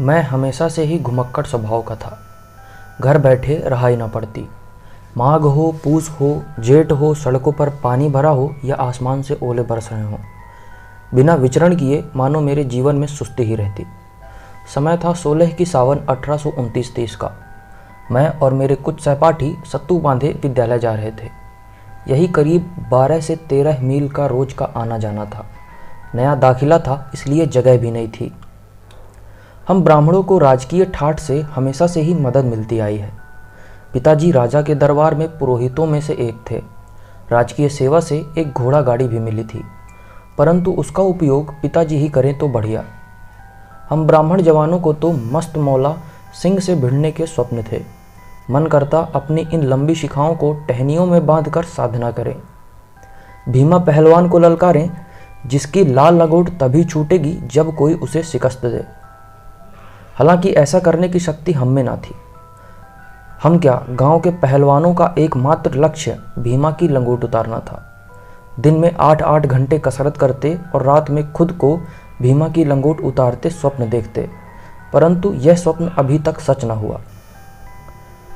मैं हमेशा से ही घुमक्कड़ स्वभाव का था। घर बैठे रहाई ना पड़ती। माघ हो, पूस हो, जेठ हो, सड़कों पर पानी भरा हो या आसमान से ओले बरस रहे हों। बिना विचरण किए मानो मेरे जीवन में सुस्ती ही रहती। समय था सोलह की सावन अठारह सौ उनतीस तीस का। मैं और मेरे कुछ सहपाठी सत्तू बांधे विद्यालय जा रहे थे। यही करीब बारह से तेरह मील का रोज का आना जाना था। नया दाखिला था, इसलिए जगह भी नहीं थी। हम ब्राह्मणों को राजकीय ठाठ से हमेशा से ही मदद मिलती आई है। पिताजी राजा के दरबार में पुरोहितों में से एक थे। राजकीय सेवा से एक घोड़ा गाड़ी भी मिली थी। परंतु उसका उपयोग पिताजी ही करें तो बढ़िया। हम ब्राह्मण जवानों को तो मस्त मौला सिंह से भिड़ने के स्वप्न थे। मन करता अपनी इन लंबी शिखाओं को टहनियों में बांधकर साधना करें। भीमा पहलवान को ललकारें, जिसकी लाल लगोट तभी छूटेगी जब कोई उसे शिकस्त दे। हालाँकि ऐसा करने की शक्ति हम में ना थी। हम क्या गाँव के पहलवानों का एकमात्र लक्ष्य भीमा की लंगोट उतारना था। दिन में आठ आठ घंटे कसरत करते और रात में खुद को भीमा की लंगोट उतारते स्वप्न देखते, परंतु यह स्वप्न अभी तक सच न हुआ।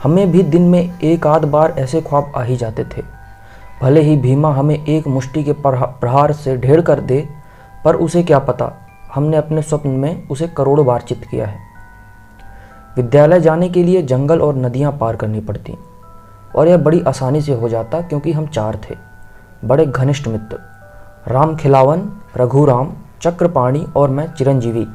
हमें भी दिन में एक आध बार ऐसे ख्वाब आ ही जाते थे। भले ही भीमा हमें एक मुष्टि के प्रहार से ढेर कर दे, पर उसे क्या पता, हमने अपने स्वप्न में उसे करोड़ों बार चित किया है। विद्यालय जाने के लिए जंगल और नदियाँ पार करनी पड़ती। और यह बड़ी आसानी से हो जाता क्योंकि हम चार थे। बड़े घनिष्ठ मित्र। राम खिलावन, रघुराम, चक्रपाणी और मैं चिरंजीवी।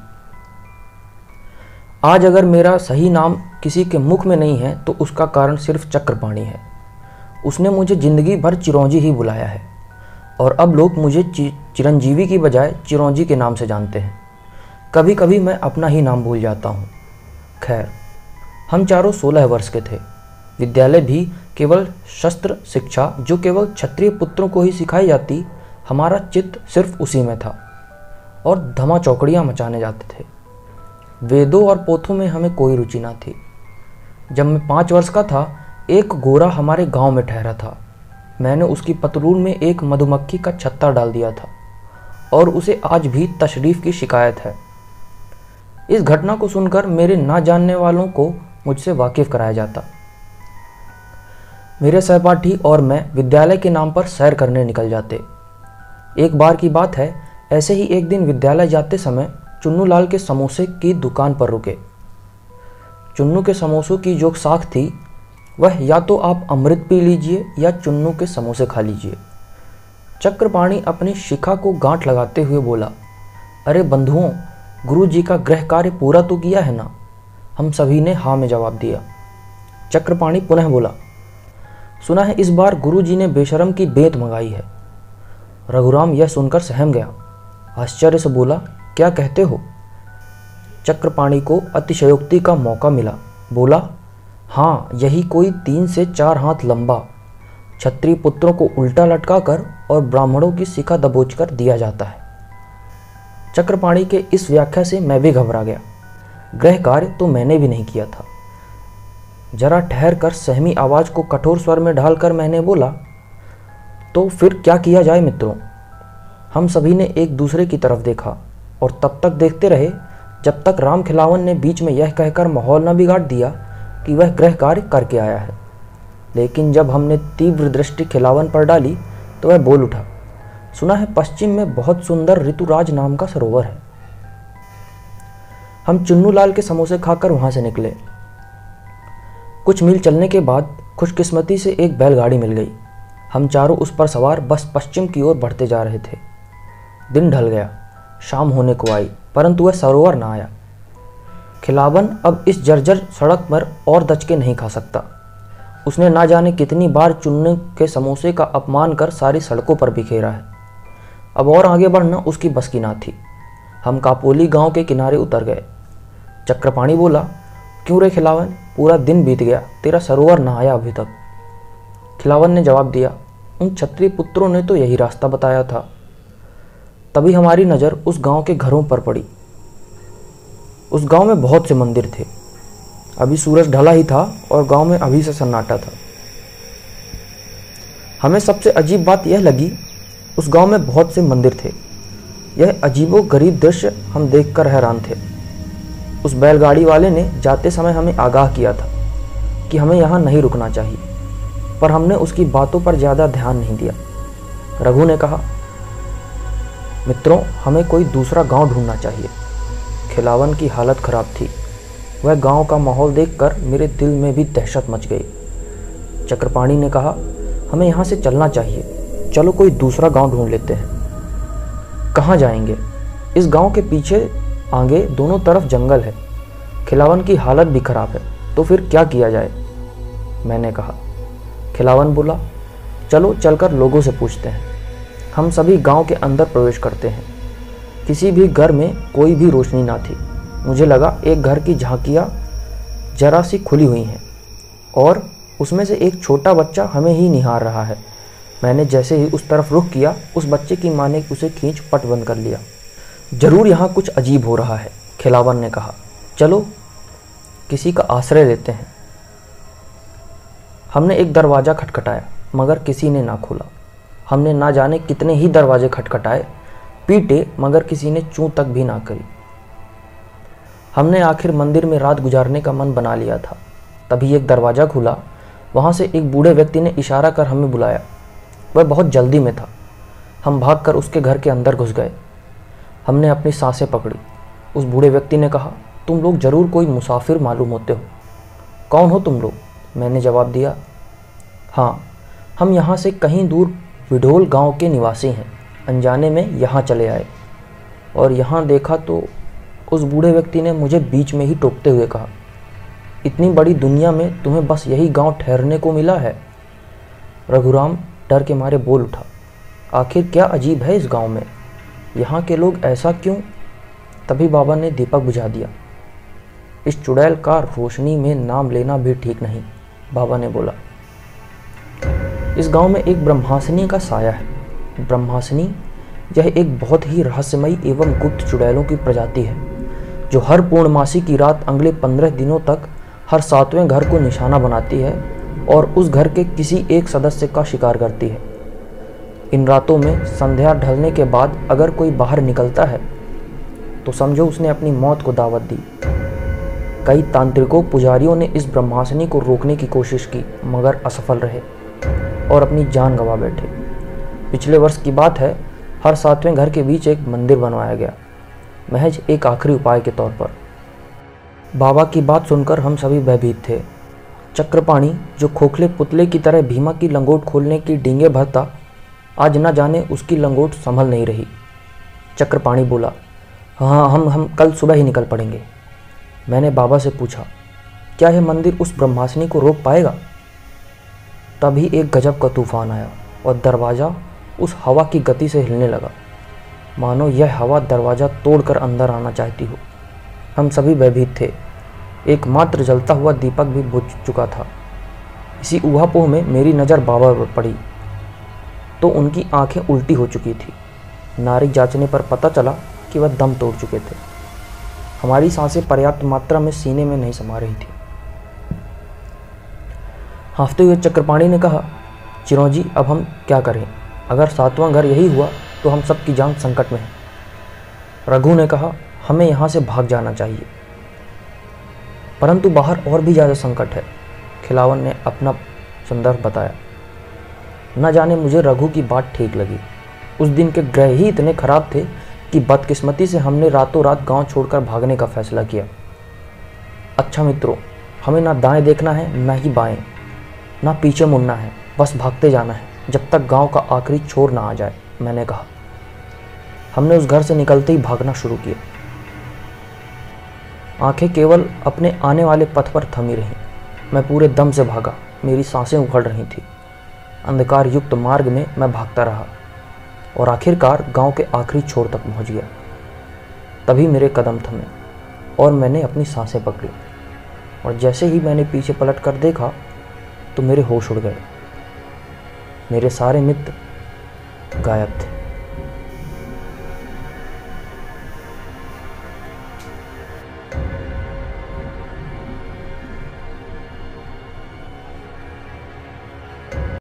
आज अगर मेरा सही नाम किसी के मुख में नहीं है तो उसका कारण सिर्फ़ चक्रपाणी है। उसने मुझे ज़िंदगी भर चिरौंजी ही बुलाया है। और अब लोग मुझे चिरंजीवी की बजाय चिरौंजी के नाम से जानते हैं। कभी कभी मैं अपना ही नाम भूल जाता हूँ। खैर, हम चारों सोलह वर्ष के थे। विद्यालय भी केवल शस्त्र शिक्षा, जो केवल क्षत्रिय पुत्रों को ही सिखाई जाती, हमारा चित्त सिर्फ़ उसी में था, और धमा चौकड़ियाँ मचाने जाते थे। वेदों और पोथों में हमें कोई रुचि ना थी। जब मैं पाँच वर्ष का था, एक गोरा हमारे गाँव में ठहरा था। मैंने उसकी पतलून में एक मधुमक्खी का छत्ता डाल दिया था, और उसे आज भी तशरीफ़ की शिकायत है। इस घटना को सुनकर मेरे ना जानने वालों को मुझसे वाकिफ कराया जाता। मेरे सहपाठी और मैं विद्यालय के नाम पर सैर करने निकल जाते। एक बार की बात है, ऐसे ही एक दिन विद्यालय जाते समय चुन्नू लाल के समोसे की दुकान पर रुके। चुन्नू के समोसों की जो साख थी, वह या तो आप अमृत पी लीजिए या चुन्नू के समोसे खा लीजिए। चक्रपाणी अपनी शिखा को गांठ लगाते हुए बोला, अरे बंधुओं गुरु जी का गृह कार्य पूरा तो किया है ना? हम सभी ने हाँ में जवाब दिया। चक्रपाणी पुनः बोला, सुना है इस बार गुरु जी ने बेशरम की बेत मंगाई है। रघुराम यह सुनकर सहम गया। आश्चर्य से बोला, क्या कहते हो? चक्रपाणी को अतिशयोक्ति का मौका मिला। बोला हाँ यही कोई तीन से चार हाथ लंबा, क्षत्रिय पुत्रों को उल्टा लटका कर और ब्राह्मणों की शिखा दबोच कर दिया जाता है। चक्रपाणी के इस व्याख्या से मैं भी घबरा गया। गृह कार्य तो मैंने भी नहीं किया था। जरा ठहर कर सहमी आवाज़ को कठोर स्वर में ढालकर मैंने बोला तो फिर क्या किया जाए मित्रों? हम सभी ने एक दूसरे की तरफ़ देखा और तब तक देखते रहे, जब तक राम खिलावन ने बीच में यह कहकर माहौल न बिगाड़ दिया कि वह गृह कार्य करके आया है। लेकिन जब हमने तीव्र दृष्टि खिलावन पर डाली तो वह बोल उठा सुना है पश्चिम में बहुत सुंदर ऋतुराज नाम का सरोवर है। हम चुन्नू लाल के समोसे खाकर वहाँ से निकले। कुछ मील चलने के बाद खुशकिस्मती से एक बैलगाड़ी मिल गई। हम चारों उस पर सवार बस पश्चिम की ओर बढ़ते जा रहे थे। दिन ढल गया, शाम होने को आई, परंतु वह सरोवर ना आया। खिलावन अब इस जर्जर सड़क पर और दचके नहीं खा सकता। उसने ना जाने कितनी बार चुनने के समोसे का अपमान कर सारी सड़कों पर बिखेरा है। अब और आगे बढ़ना उसकी बस की ना थी। हम कापोली गाँव के किनारे उतर गए। चक्रपाणी बोला, क्यों रे खिलावन? पूरा दिन बीत गया, तेरा सरोवर ना आया अभी तक। खिलावन ने जवाब दिया, उन छत्री पुत्रों ने तो यही रास्ता बताया था। तभी हमारी नज़र उस गाँव के घरों पर पड़ी। उस गाँव में बहुत से मंदिर थे। अभी सूरज ढला ही था और गाँव में अभी से सन्नाटा था। हमें सबसे अजीब बात यह लगी उस गाँव में बहुत से मंदिर थे। यह अजीबो गरीब दृश्य हम देखकर हैरान थे। उस बैलगाड़ी वाले ने जाते समय हमें आगाह किया था कि हमें यहाँ नहीं रुकना चाहिए, पर हमने उसकी बातों पर ज़्यादा ध्यान नहीं दिया। रघु ने कहा, मित्रों, हमें कोई दूसरा गाँव ढूंढना चाहिए। खिलावन की हालत खराब थी। वह गाँव का माहौल देखकर मेरे दिल में भी दहशत मच गई। चक्रपाणी ने कहा, हमें यहाँ से चलना चाहिए। चलो कोई दूसरा गाँव ढूंढ लेते हैं। कहाँ जाएँगे? इस गाँव के पीछे आगे दोनों तरफ़ जंगल है। खिलावन की हालत भी खराब है तो फिर क्या किया जाए? मैंने कहा। खिलावन बोला, चलो चलकर लोगों से पूछते हैं। हम सभी गाँव के अंदर प्रवेश करते हैं। किसी भी घर में कोई भी रोशनी ना थी। मुझे लगा एक घर की झांकियाँ जरा सी खुली हुई हैं और उसमें से एक छोटा बच्चा हमें ही निहार रहा है। मैंने जैसे ही उस तरफ़ रुख किया, उस बच्चे की माँ ने उसे खींच पट बंद कर लिया। ज़रूर यहाँ कुछ अजीब हो रहा है, खिलावन ने कहा। चलो, किसी का आश्रय लेते हैं। हमने एक दरवाज़ा खटखटाया, मगर किसी ने ना खोला। हमने ना जाने कितने ही दरवाजे खटखटाए, पीटे, मगर किसी ने चूं तक भी ना करी। हमने आखिर मंदिर में रात गुजारने का मन बना लिया था। तभी एक दरवाज़ा खुला, वहाँ से एक बूढ़े व्यक्ति ने इशारा कर हमें बुलाया। वह बहुत जल्दी में था। हम भागकर उसके घर के अंदर घुस गए। हमने अपनी साँसें पकड़ी। उस बूढ़े व्यक्ति ने कहा, तुम लोग ज़रूर कोई मुसाफिर मालूम होते हो। कौन हो तुम लोग? मैंने जवाब दिया हाँ हम यहाँ से कहीं दूर विढोल गाँव के निवासी हैं। अनजाने में यहाँ चले आए। और यहाँ देखा तो उस बूढ़े व्यक्ति ने मुझे बीच में ही टोकते हुए कहा, इतनी बड़ी दुनिया में तुम्हें बस यही गाँव ठहरने को मिला है? रघुराम डर के मारे बोल उठा, आखिर क्या अजीब है इस गाँव में? यहाँ के लोग ऐसा क्यों? तभी बाबा ने दीपक बुझा दिया। इस चुड़ैल का रोशनी में नाम लेना भी ठीक नहीं, बाबा ने बोला। इस गाँव में एक ब्रह्मासनी का साया है। ब्रह्मासनी यह एक बहुत ही रहस्यमयी एवं गुप्त चुड़ैलों की प्रजाति है, जो हर पूर्णमासी की रात अगले पंद्रह दिनों तक हर सातवें घर को निशाना बनाती है और उस घर के किसी एक सदस्य का शिकार करती है। इन रातों में संध्या ढलने के बाद अगर कोई बाहर निकलता है तो समझो उसने अपनी मौत को दावत दी। कई तांत्रिकों, पुजारियों ने इस ब्रह्मासनी को रोकने की कोशिश की, मगर असफल रहे और अपनी जान गंवा बैठे। पिछले वर्ष की बात है, हर सातवें घर के बीच एक मंदिर बनवाया गया। महज एक आखिरी उपाय के तौर पर। बाबा की बात सुनकर हम सभी भयभीत थे। चक्रपाणी, जो खोखले पुतले की तरह भीमा की लंगोट खोलने की डींगे भरता, आज न जाने उसकी लंगोट संभल नहीं रही। चक्रपाणी बोला हाँ हम हम कल सुबह ही निकल पड़ेंगे। मैंने बाबा से पूछा, क्या यह मंदिर उस ब्रह्मासिनी को रोक पाएगा? तभी एक गजब का तूफ़ान आया और दरवाज़ा उस हवा की गति से हिलने लगा। मानो यह हवा दरवाज़ा तोड़कर अंदर आना चाहती हो। हम सभी भयभीत थे। एकमात्र जलता हुआ दीपक भी बुझ चुका था। इसी ऊहापोह में मेरी नज़र बाबा पर पड़ी तो उनकी आँखें उल्टी हो चुकी थी। नारी जांचने पर पता चला कि वह दम तोड़ चुके थे। हमारी साँसें पर्याप्त मात्रा में सीने में नहीं समा रही थी। हाफते हुए चक्रपाणी ने कहा चिरौजी अब हम क्या करें? अगर सातवां घर यही हुआ तो हम सबकी जान संकट में है। रघु ने कहा, हमें यहाँ से भाग जाना चाहिए। परंतु बाहर और भी ज़्यादा संकट है। खिलावन ने अपना संदर्भ बताया। न जाने मुझे रघु की बात ठीक लगी। उस दिन के ग्रह ही इतने खराब थे कि बदकिस्मती से हमने रातों रात गाँव छोड़कर भागने का फैसला किया। अच्छा मित्रों, हमें ना दाएँ देखना है, ना ही बाएँ। ना पीछे मुड़ना है, बस भागते जाना है, जब तक गाँव का आखिरी छोर ना आ जाए, मैंने कहा। हमने उस घर से निकलते ही भागना शुरू किया। आँखें केवल अपने आने वाले पथ पर थमी रहीं। मैं पूरे दम से भागा। मेरी साँसें उखड़ रही थी। अंधकार युक्त मार्ग में मैं भागता रहा और आखिरकार गाँव के आखिरी छोर तक पहुँच गया। तभी मेरे कदम थमे और मैंने अपनी साँसें पकड़ी और जैसे ही मैंने पीछे पलट कर देखा तो मेरे होश उड़ गए। मेरे सारे मित्र गायब थे।